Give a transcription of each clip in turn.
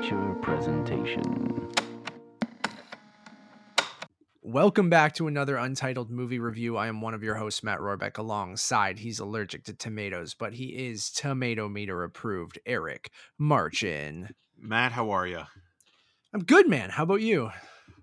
feature presentation. Welcome back to another Untitled Movie Review. I am one of your hosts, Matt Rohrbeck. Alongside, he's allergic to tomatoes, but he is tomato meter approved. Eric Marchin. Matt, how are you? I'm good, man. How about you?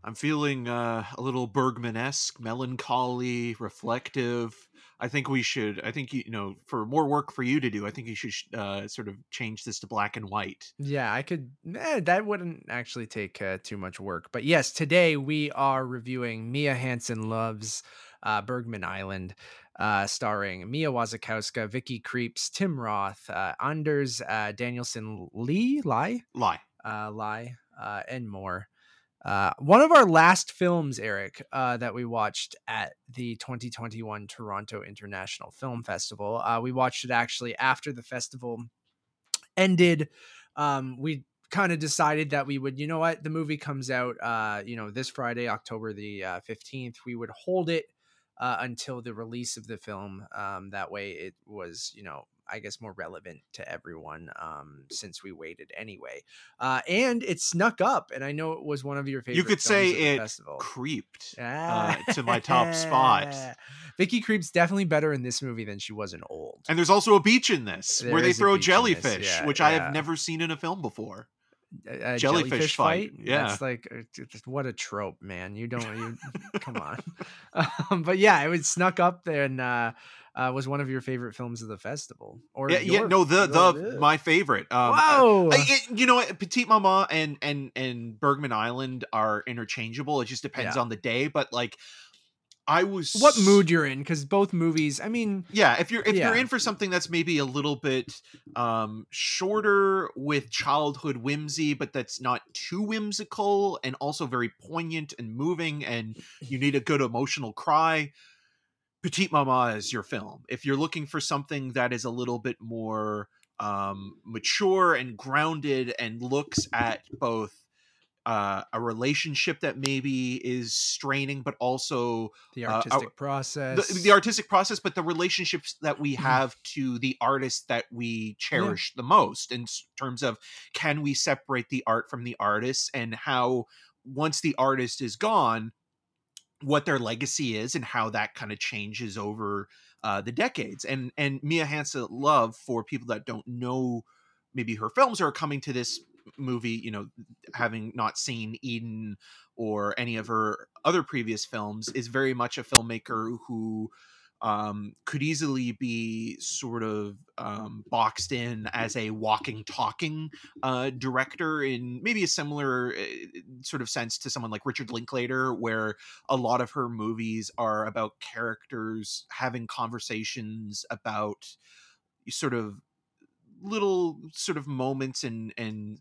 I'm feeling uh, a little Bergman-esque, melancholy, reflective. I think we should. I think you know, for more work for you to do, I think you should uh, sort of change this to black and white. Yeah, I could. Eh, that wouldn't actually take uh, too much work. But yes, today we are reviewing Mia Hansen-Løve's uh, Bergman Island. Uh, starring Mia Wasikowska, Vicky Krieps, Tim Roth, uh, Anders uh, Danielsen Lee, Lie, Lie, uh, Lie, uh, and more. Uh, one of our last films, Eric, uh, that we watched at the 2021 Toronto International Film Festival. Uh, we watched it actually after the festival ended. Um, we kind of decided that we would, you know what, the movie comes out, uh, you know, this Friday, October the uh, 15th. We would hold it uh, until the release of the film. Um, that way, it was, you know, I guess more relevant to everyone um, since we waited anyway. Uh, and it snuck up, and I know it was one of your favorite. you could say films of the it festival. creeped uh, to my top spot. Vicky Krieps definitely better in this movie than she was in Old. And there's also a beach in this There where they throw beach in this, jellyfish, yeah, which I have never seen in a film before. A- a jellyfish fight, yeah. that's like uh, what a trope, man. You don't, you come on. Um, but yeah, it was snuck up there and uh, uh, was one of your favorite films of the festival. Or Yeah, yeah, no, the your- the my favorite. Um, uh, Whoa! It- you know? Petite Maman and and and Bergman Island are interchangeable. It just depends Yeah. on the day. But like, I was what mood you're in? Because both movies, I mean, yeah if you're if you're in for something that's maybe a little bit um shorter with childhood whimsy but that's not too whimsical and also very poignant and moving and you need a good emotional cry petite maman is your film if you're looking for something that is a little bit more um mature and grounded and looks at both uh, a relationship that maybe is straining, but also the Uh, our- artistic process. the, the artistic process, but the relationships that we Mhm. have to the artist that we cherish the most in terms of can we separate the art from the artist and how once the artist is gone, what their legacy is and how that kind of changes over uh, the decades. And and Mia Hansen-Løve for people that don't know maybe her films are coming to this movie, you know, having not seen Eden or any of her other previous films, is very much a filmmaker who um, could easily be sort of um, boxed in as a walking, talking uh, director in maybe a similar uh, sort of sense to someone like Richard Linklater, where a lot of her movies are about characters having conversations about sort of little sort of moments and and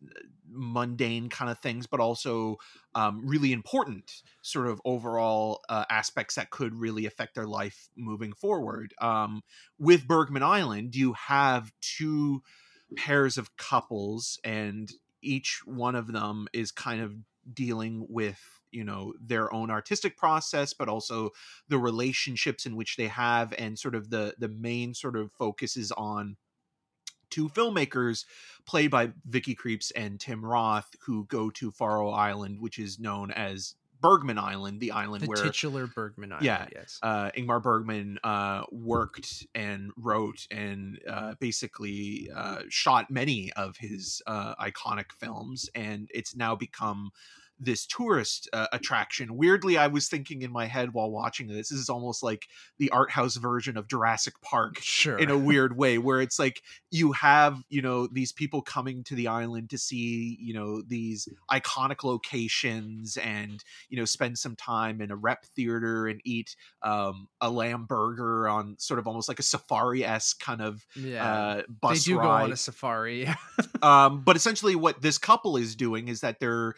mundane kind of things but also um, really important sort of overall uh, aspects that could really affect their life moving forward. Um, with bergman island you have two pairs of couples and each one of them is kind of dealing with you know their own artistic process but also the relationships in which they have and sort of the the main sort of focus is on two filmmakers played by Vicky Krieps and Tim Roth who go to Fårö Island which is known as Bergman Island the island the where titular Bergman Island. Yeah, yes. uh, Ingmar Bergman uh, worked and wrote and uh, basically uh, shot many of his uh, iconic films, and it's now become this tourist uh, attraction. Weirdly, I was thinking in my head while watching this, this is almost like the art house version of Jurassic Park sure. in a weird way where it's like you have you know these people coming to the island to see you know these iconic locations and you know spend some time in a rep theater and eat um, a lamb burger on sort of almost like a safari-esque kind of yeah. uh, they do ride go on a safari. um, but essentially what this couple is doing is that they're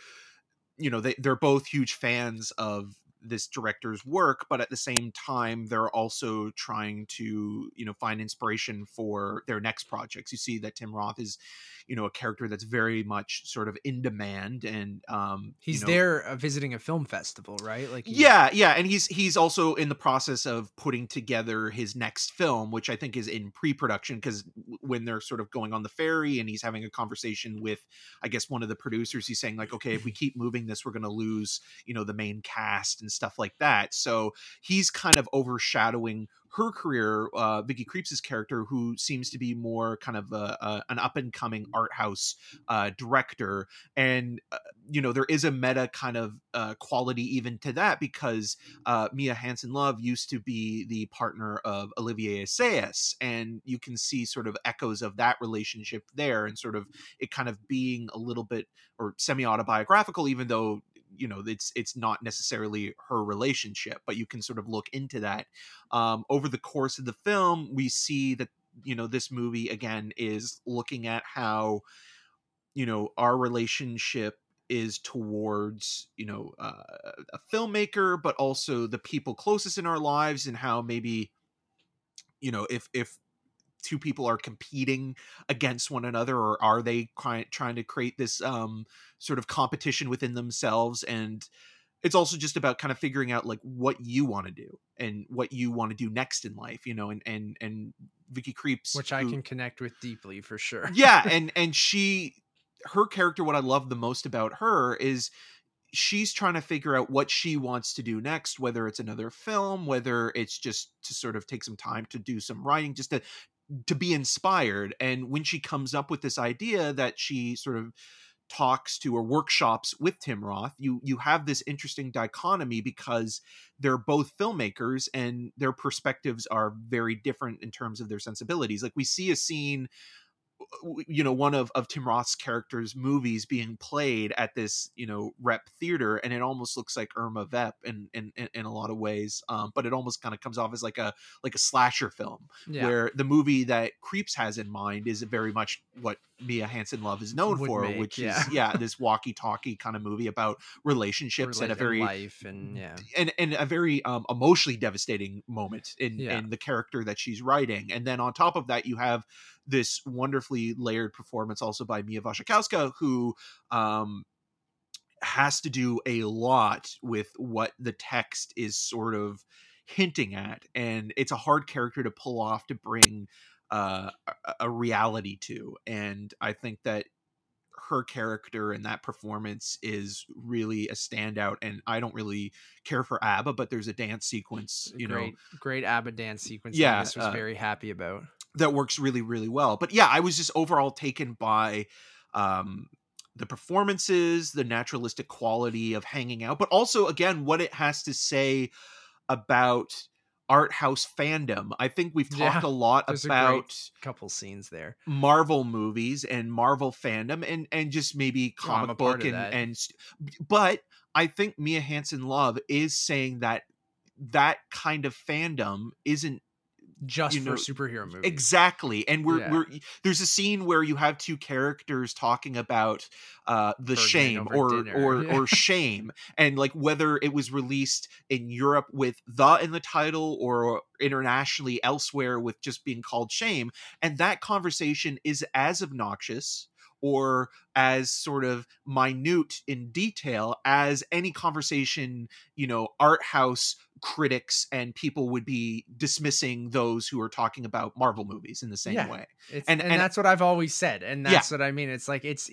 you know they, they're both huge fans of this director's work but at the same time they're also trying to you know find inspiration for their next projects you see that tim roth is you know a character that's very much sort of in demand and um you He's know, there uh, visiting a film festival, right? Like, yeah yeah and he's he's also in the process of putting together his next film which i think is in pre-production because when they're sort of going on the ferry and he's having a conversation with i guess one of the producers he's saying like okay if we keep moving this we're going to lose you know the main cast and stuff like that so he's kind of overshadowing her career, uh, Vicky Krieps' character, who seems to be more kind of a, a, an up and coming art house uh, director, and uh, you know there is a meta kind of uh, quality even to that because uh, Mia Hansen-Løve used to be the partner of Olivier Assayas, and you can see sort of echoes of that relationship there, and sort of it kind of being a little bit or semi autobiographical, even though you know it's it's not necessarily her relationship but you can sort of look into that. Um, over the course of the film we see that you know this movie again is looking at how you know our relationship is towards you know uh, a filmmaker but also the people closest in our lives and how maybe you know if if two people are competing against one another or are they trying to create this um sort of competition within themselves and it's also just about kind of figuring out like what you want to do and what you want to do next in life you know and and and vicky krieps which i who, can connect with deeply for sure. Yeah and and she her character what i love the most about her is she's trying to figure out what she wants to do next whether it's another film whether it's just to sort of take some time to do some writing just to to be inspired and when she comes up with this idea that she sort of talks to or workshops with Tim Roth, you you have this interesting dichotomy because they're both filmmakers and their perspectives are very different in terms of their sensibilities. Like we see a scene you know one of of Tim Roth's characters movies being played at this you know rep theater and it almost looks like Irma Vep in in in a lot of ways um, but it almost kind of comes off as like a like a slasher film yeah. where the movie that Krieps has in mind is very much what Mia Hansen-Løve is known for make, which yeah. is yeah this walkie talkie kind of movie about relationships and a very life and yeah and and a very um, emotionally devastating moment in yeah. in the character that she's writing and then on top of that you have this wonderfully layered performance also by Mia Wasikowska, who um, has to do a lot with what the text is sort of hinting at, and it's a hard character to pull off to bring uh, a, reality to, and I think that her character and that performance is really a standout and i don't really care for abba but there's a dance sequence you great, know great abba dance sequence yeah this was uh, very happy about. that works really really well but yeah i was just overall taken by um the performances the naturalistic quality of hanging out but also again what it has to say about art house fandom. I think we've talked yeah, a lot about a couple scenes there. Marvel movies and marvel fandom and and just maybe comic oh, book and and but i think mia hansen-løve is saying that that kind of fandom isn't just you know, for superhero movies. Exactly. And we're yeah. we're there's a scene where you have two characters talking about uh the shame or dinner. or yeah. or shame and like whether it was released in Europe with the in the title or internationally elsewhere with just being called shame and that conversation is as obnoxious or as sort of minute in detail as any conversation you know art house critics and people would be dismissing those who are talking about marvel movies in the same yeah, way. And, and, and that's what i've always said and that's yeah. what i mean. It's like it's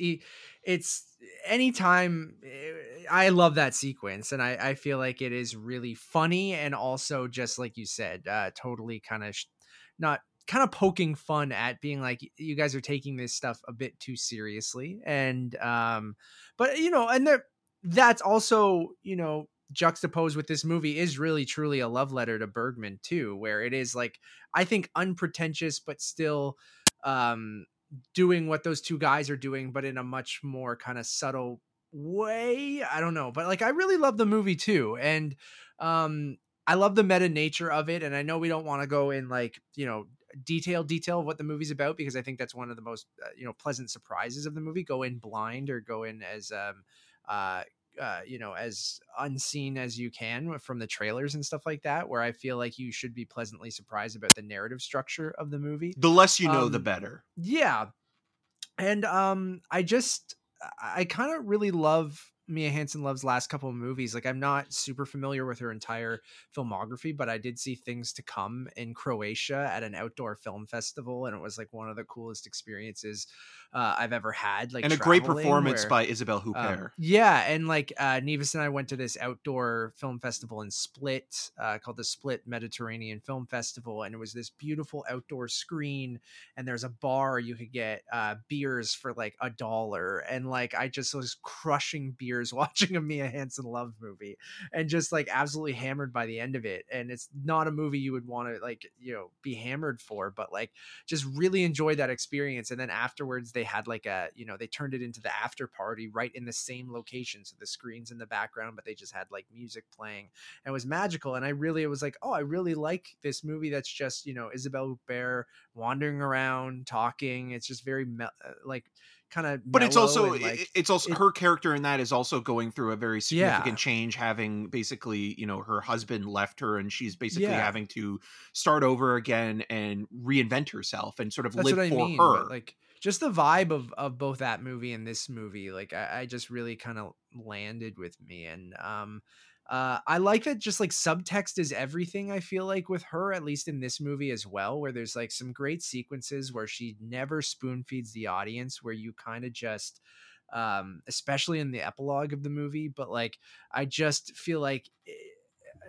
it's anytime eh, i love that sequence and i i feel like it is really funny and also just like you said uh totally kind of sh- not kind of poking fun at being like you guys are taking this stuff a bit too seriously and um but you know and there that's also you know juxtaposed with this movie is really truly a love letter to Bergman too where it is like I think unpretentious but still um doing what those two guys are doing but in a much more kind of subtle way? I don't know but like I really love the movie too and um I love the meta nature of it and I know we don't want to go in like you know detail detail of what the movie's about because I think that's one of the most uh, you know pleasant surprises of the movie. Go in blind or go in as um uh uh, you know, as unseen as you can from the trailers and stuff like that, where I feel like you should be pleasantly surprised about the narrative structure of the movie. The less you know, um, the better. Yeah. And um I just I kind of really love Mia Hansen-Løve's last couple of movies. Like I'm not super familiar with her entire filmography, but I did see Things to Come in Croatia at an outdoor film festival, and it was like one of the coolest experiences uh, I've ever had. Like and a great performance where- by Isabelle um, yeah, and like uh, Nevis and I went to this outdoor film festival in Split uh, called the Split Mediterranean Film Festival, and it was this beautiful outdoor screen, and there's a bar you could get uh, beers for like a dollar, and like I just was crushing beers watching a Mia Hansen-Løve movie, and just like absolutely hammered by the end of it. And it's not a movie you would want to like you know be hammered for, but like just really enjoy that experience. And then afterwards, they had like a, you know, they turned it into the after party right in the same location. So the screens in the background, but they just had like music playing and it was magical. And I really, it was like, oh, I really like this movie that's just, you know, Isabelle Huppert wandering around, talking. It's just very, me- uh, like, kind of, but it's also like, it's also it- her character in that is also going through a very significant Yeah. change having basically you know her husband left her and she's basically Yeah. having to start over again and reinvent herself and sort of that's live for mean. her like just the vibe of of both that movie and this movie, like I, I just really kind of landed with me. And um uh I like that just like subtext is everything, I feel like with her, at least in this movie as well, where there's like some great sequences where she never spoon feeds the audience, where you kind of just um especially in the epilogue of the movie, but like I just feel like eh,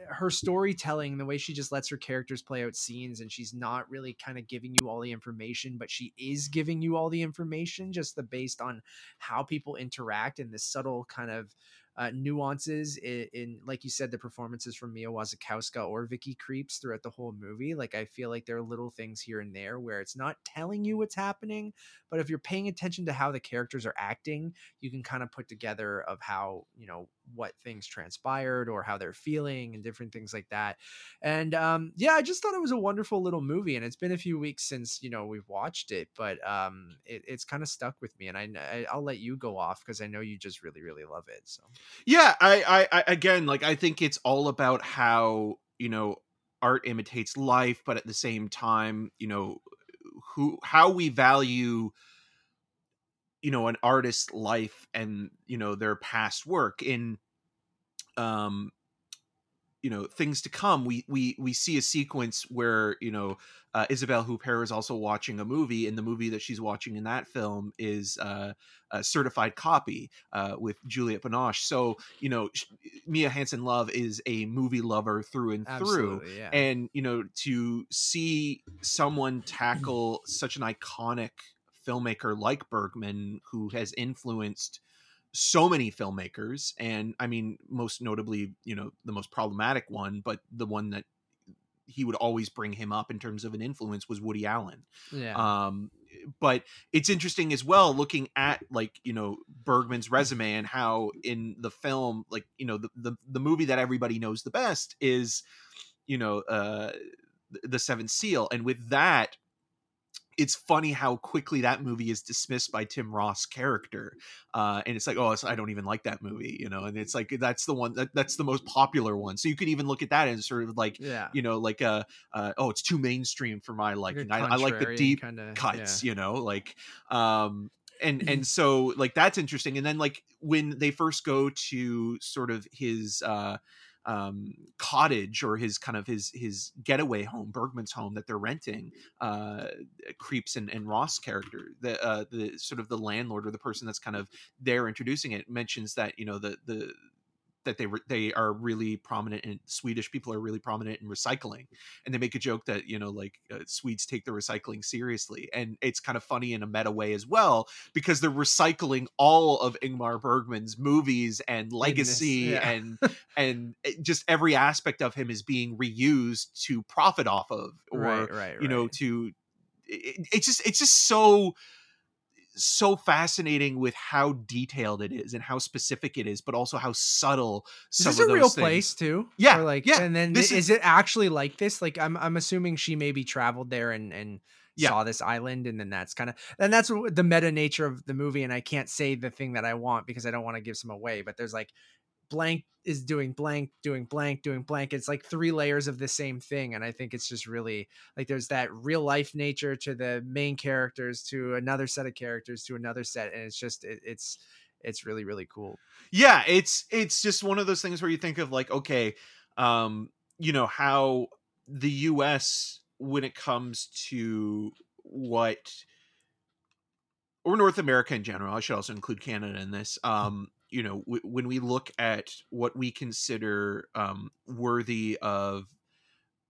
her storytelling, the way she just lets her characters play out scenes, and she's not really kind of giving you all the information, but she is giving you all the information just the based on how people interact and the subtle kind of uh, nuances in, in, like you said, the performances from Mia Wasikowska or Vicky Krieps throughout the whole movie. Like I feel like there are little things here and there where it's not telling you what's happening, but if you're paying attention to how the characters are acting, you can kind of put together of how you know what things transpired or how they're feeling and different things like that. And um yeah i just thought it was a wonderful little movie and it's been a few weeks since you know we've watched it but um it, it's kind of stuck with me and I, I i'll let you go off because i know you just really really love it so. Yeah I, I i again like i think it's all about how you know art imitates life but at the same time you know who how we value you know an artist's life and you know their past work in um you know things to come we we we see a sequence where you know uh, Isabelle Huppert is also watching a movie and the movie that she's watching in that film is uh, a certified copy uh, with Juliette Binoche. So you know Mia Hansen-Løve is a movie lover through and through. Absolutely yeah. And you know to see someone tackle such an iconic filmmaker like bergman who has influenced so many filmmakers and i mean most notably you know the most problematic one but the one that he would always bring him up in terms of an influence was woody allen. Yeah. Um but it's interesting as well looking at like you know bergman's resume and how in the film like you know the the, the movie that everybody knows the best is you know uh the seventh seal and with that it's funny how quickly that movie is dismissed by Tim Roth's character, uh, and it's like, oh, I don't even like that movie, you know. And it's like that's the one that, that's the most popular one. So you could even look at that and sort of like, yeah you know, like uh, uh oh, it's too mainstream for my liking. I, I like the deep kinda, cuts yeah. you know like um and and so like that's interesting and then like when they first go to sort of his uh um cottage or his kind of his his getaway home bergman's home that they're renting uh krieps and, and roth character the uh the sort of the landlord or the person that's kind of there introducing it mentions that you know the the that they re- they are really prominent in Swedish people are really prominent in recycling, and they make a joke that you know like uh, Swedes take the recycling seriously, and it's kind of funny in a meta way as well because they're recycling all of Ingmar Bergman's movies and legacy yeah. and and just every aspect of him is being reused to profit off of or right right you know to it, it's just it's just so so fascinating with how detailed it is and how specific it is but also how subtle is this a real things- place too? Yeah, or like yeah, and then this th- is- is, it actually like this? Like i'm i'm assuming she maybe traveled there and and Yeah. saw this island and then that's kind of and that's the meta nature of the movie and i can't say the thing that i want because i don't want to give some away but there's like blank is doing blank doing blank doing blank it's like three layers of the same thing and i think it's just really like there's that real life nature to the main characters to another set of characters to another set and it's just it, it's it's really really cool. yeah it's it's just one of those things where you think of like okay um you know how the us when it comes to what or north america in general i should also include canada in this um you know w- when we look at what we consider um worthy of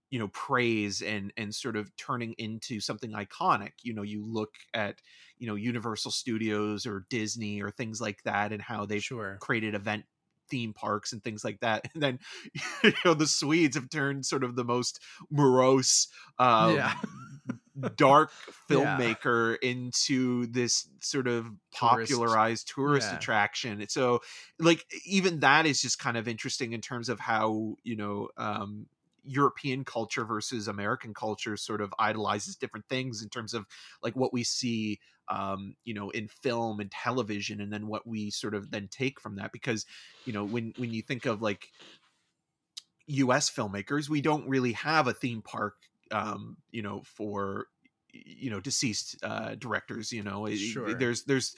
you know praise and and sort of turning into something iconic you know you look at you know universal studios or disney or things like that and how they've Sure. created event theme parks and things like that and then you know the swedes have turned sort of the most morose um, Yeah. Dark Yeah. filmmaker into this sort of Tourist- popularized tourist yeah. attraction so like even that is just kind of interesting in terms of how you know um European culture versus American culture sort of idolizes different things in terms of like what we see um you know in film and television and then what we sort of then take from that because you know when when you think of like US filmmakers we don't really have a theme park um you know for you know deceased uh directors you know Sure. there's there's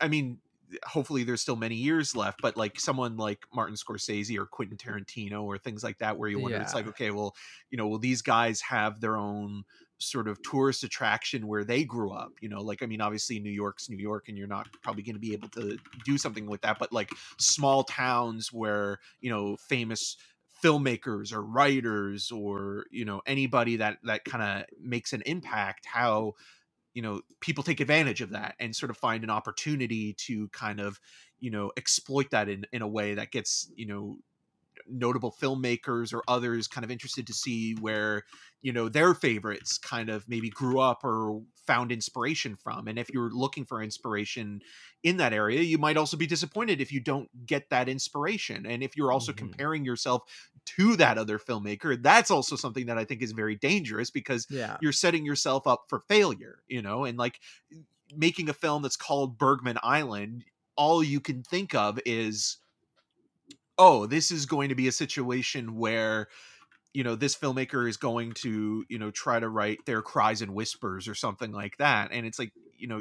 I mean hopefully there's still many years left but like someone like martin scorsese or quentin tarantino or things like that where you wonder it's like okay well you know will these guys have their own sort of tourist attraction where they grew up you know like i mean obviously new york's new york and you're not probably going to be able to do something with that but like small towns where you know famous filmmakers or writers or you know anybody that that kind of makes an impact how you know people take advantage of that and sort of find an opportunity to kind of you know exploit that in in a way that gets you know notable filmmakers or others kind of interested to see where you know their favorites kind of maybe grew up or found inspiration from and if you're looking for inspiration in that area you might also be disappointed if you don't get that inspiration and if you're also Mhm. comparing yourself to that other filmmaker that's also something that i think is very dangerous because Yeah. you're setting yourself up for failure you know and like making a film that's called bergman island all you can think of is oh this is going to be a situation where you know this filmmaker is going to you know try to write their cries and whispers or something like that and it's like you know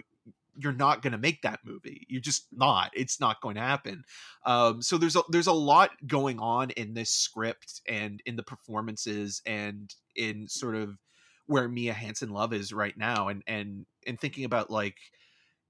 you're not going to make that movie you're just not it's not going to happen. Um so there's a there's a lot going on in this script and in the performances and in sort of where Mia Hansen-Løve is right now and and and thinking about like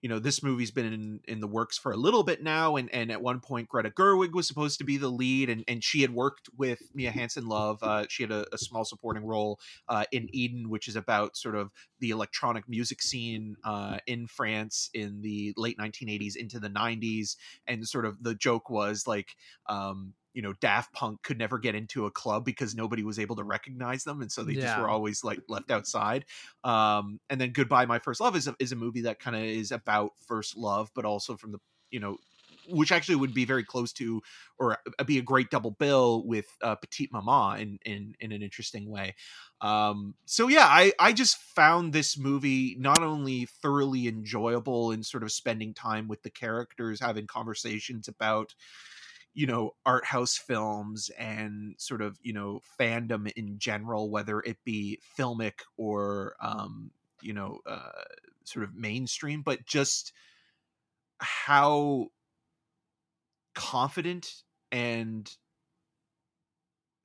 you know this movie's been in in the works for a little bit now and and at one point greta gerwig was supposed to be the lead and and she had worked with mia hansen-løve uh, she had a, a small supporting role uh, in eden which is about sort of the electronic music scene uh, in france in the late 1980s into the 90s and sort of the joke was like um you know daft punk could never get into a club because nobody was able to recognize them and so they just were always like left outside. Um and then goodbye my first love is a, is a movie that kind of is about first love but also from the you know which actually would be very close to or uh, be a great double bill with uh, petite maman in in in an interesting way. Um so yeah i i just found this movie not only thoroughly enjoyable in sort of spending time with the characters having conversations about you know art house films and sort of you know fandom in general whether it be filmic or um you know uh sort of mainstream but just how confident and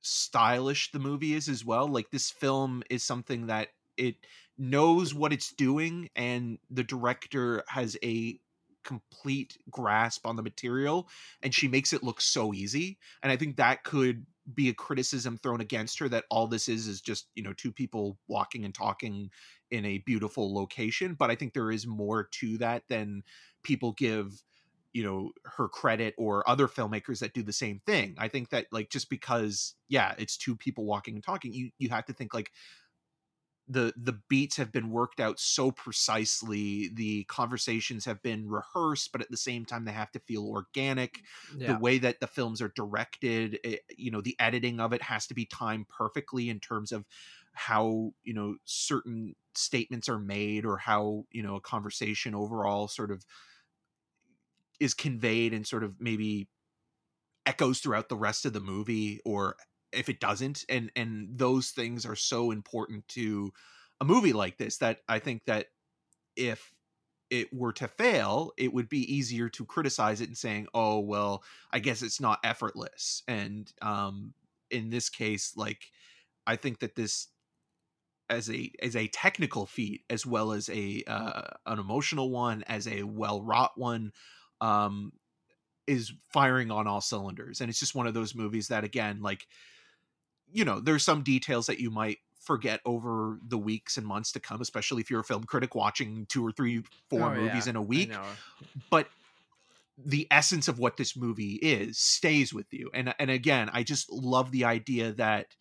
stylish the movie is as well like this film is something that it knows what it's doing and the director has a complete grasp on the material and she makes it look so easy and i think that could be a criticism thrown against her that all this is is just you know two people walking and talking in a beautiful location but i think there is more to that than people give you know her credit or other filmmakers that do the same thing. I think that like just because yeah it's two people walking and talking you you have to think like the the beats have been worked out so precisely the conversations have been rehearsed but at the same time they have to feel organic Yeah. the way that the films are directed it, you know the editing of it has to be timed perfectly in terms of how you know certain statements are made or how you know a conversation overall sort of is conveyed and sort of maybe echoes throughout the rest of the movie or if it doesn't and and those things are so important to a movie like this that i think that if it were to fail, it would be easier to criticize it and saying, "Oh, well, I guess it's not effortless." And um, in this case, like I think that this as a as a technical feat as well as a uh, an emotional one, as a well wrought one, um, is firing on all cylinders. And it's just one of those movies that, again, like you know, there's some details that you might forget over the weeks and months to come, especially if you're a film critic watching two or three, four Oh, movies yeah, in a week. But the essence of what this movie is stays with you. And and again, I just love the idea that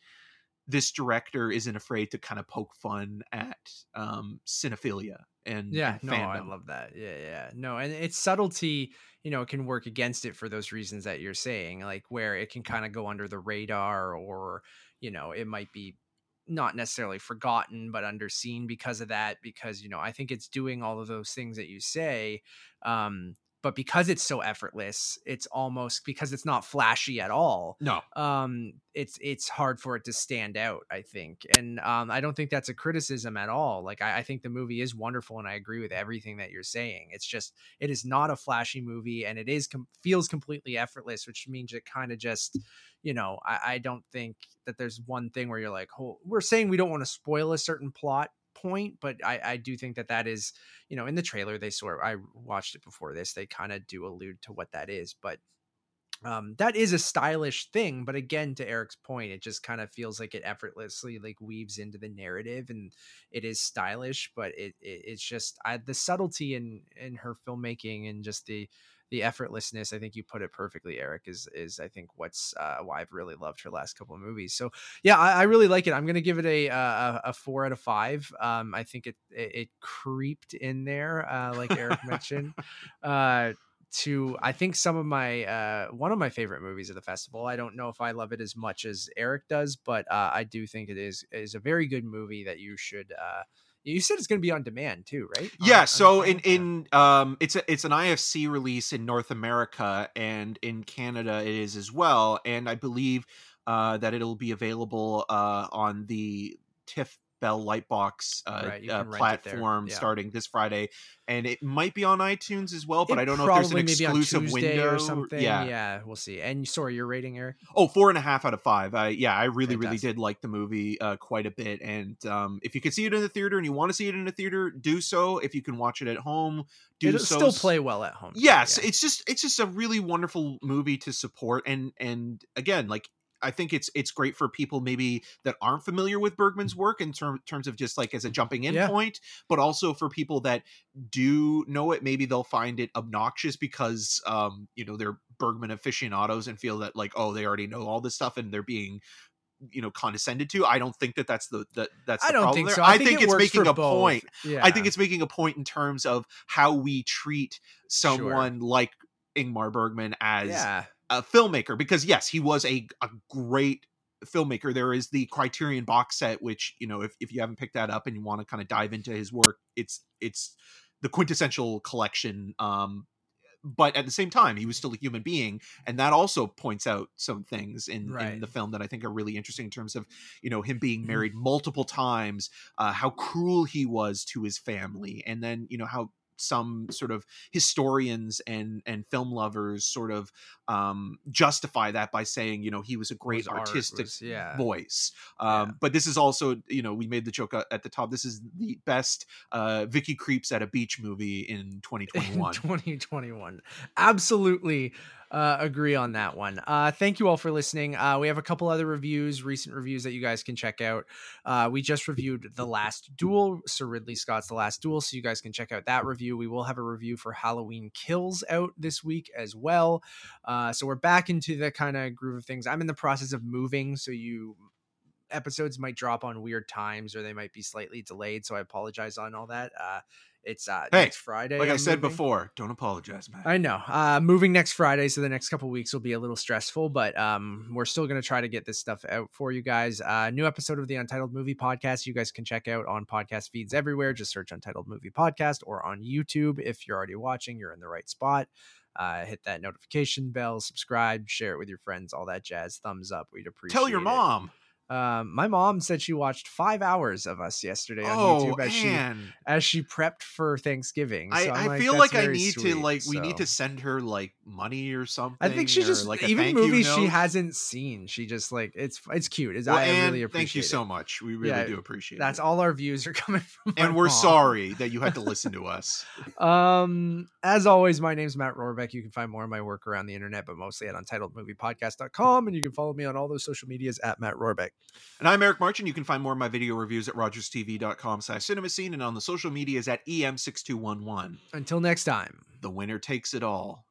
this director isn't afraid to kind of poke fun at um cinephilia and Yeah, no, I love that. Yeah, yeah. No, and its subtlety, you know, can work against it for those reasons that you're saying, like where it can kind of go under the radar or, you know, it might be not necessarily forgotten but underseen because of that because, you know, I think it's doing all of those things that you say um but because it's so effortless, it's almost because it's not flashy at all no, um it's it's hard for it to stand out i think and um i don't think that's a criticism at all like i, I think the movie is wonderful and i agree with everything that you're saying it's just it is not a flashy movie and it is com- feels completely effortless which means it kind of just you know I, I don't think that there's one thing where you're like oh, we're saying we don't want to spoil a certain plot point but i i do think that that is you know in the trailer they sort i watched it before this they kind of do allude to what that is but um that is a stylish thing but again to eric's point it just kind of feels like it effortlessly like weaves into the narrative and it is stylish but it, it it's just I, the subtlety in in her filmmaking and just the the effortlessness i think you put it perfectly eric is is i think what's uh why i've really loved her last couple of movies. So yeah i, I really like it. I'm gonna give it a, uh, a a four out of five. Um i think it it, it creeped in there uh like eric mentioned uh to I think some of my uh one of my favorite movies of the festival. I don't know if I love it as much as Eric does, but uh, I do think it is is a very good movie that you should uh you said it's going to be on demand too, right? Yeah on so in in um it's a it's an ifc release in north america and in canada it is as well and i believe uh that it'll be available uh on the tiff bell lightbox uh, Right, uh can rent it there, platform yeah. starting this friday and it might be on itunes as well but It i don't know if there's an probably maybe on exclusive window or something. yeah yeah, we'll see. And sorry, your rating, Eric? Oh, four and a half out of five. I yeah, I really, really did like the movie uh, quite a bit. And um, if you can see it in the theater and you want to see it in the theater, do so. If you can watch it at home, do It'll so. still play well at home. Yes, yeah. it's just it's just a really wonderful movie to support. And and again, like I think it's it's great for people maybe that aren't familiar with Bergman's work in term, terms of just like as a jumping in Yeah. point, but also for people that do know it, maybe they'll find it obnoxious because um, you know, they're Bergman aficionados and feel that like, oh, they already know all this stuff and they're being you know condescended to i don't think that that's the that that's the I don't problem think there. so. i, I, think, it it's making a both. point Yeah, I think it's making a point in terms of how we treat Sure. someone like Ingmar Bergman as yeah. A filmmaker because yes, he was a, a great filmmaker. There is the Criterion box set, which you know, if, if you haven't picked that up and you want to kind of dive into his work, it's it's the quintessential collection. Um, but at the same time, he was still a human being, and that also points out some things in, in the film that I think are really interesting in terms of you know him being Mhm. married multiple times, uh, how cruel he was to his family, and then you know how some sort of historians and and film lovers sort of um justify that by saying you know he was a great art artistic was- yeah. voice um Yeah. but this is also you know we made the joke uh, at the top this is the best uh vicky krieps at a beach movie in in 2021 2021 absolutely uh, agree on that one. Uh, thank you all for listening. Uh, we have a couple other reviews recent reviews that you guys can check out. Uh, we just reviewed the last duel sir ridley scott's the last duel so you guys can check out that review we will have a review for halloween kills out this week as well. Uh, so we're back into the kind of groove of things. I'm in the process of moving so you episodes might drop on weird times or they might be slightly delayed so i apologize on all that. Uh it's uh Hey, next friday like i I'm said moving. before don't apologize man I know. Uh, moving next Friday, so the next couple weeks will be a little stressful, but um, we're still going to try to get this stuff out for you guys. Uh, new episode of the Untitled Movie Podcast. You guys can check out on podcast feeds everywhere. Just search Untitled Movie Podcast or on YouTube. If you're already watching, you're in the right spot. Uh, hit that notification bell, subscribe, share it with your friends, all that jazz. Thumbs up. We'd appreciate. It. Tell your it. mom Um, my mom said she watched five hours of us yesterday on Oh YouTube as she as she prepped for Thanksgiving. I, So I'm I feel like I need to sweet," like we need to send her like money or something. I think she just like even movies she hasn't seen. She just like it's it's cute. It's, Well, I really appreciate. thank you so much. We really Yeah, do appreciate That's it. all our views are coming from. And we're mom. sorry that you had to listen to us. Um, as always, my name's Matt Rohrbeck. You can find more of my work around the internet, but mostly at untitledmoviepodcast.com. And you can follow me on all those social medias at Matt Rohrbeck. And I'm Eric March, and you can find more of my video reviews at rogerstv.com slash cinema scene and on the social medias at EM6211. Until next time. The winner takes it all.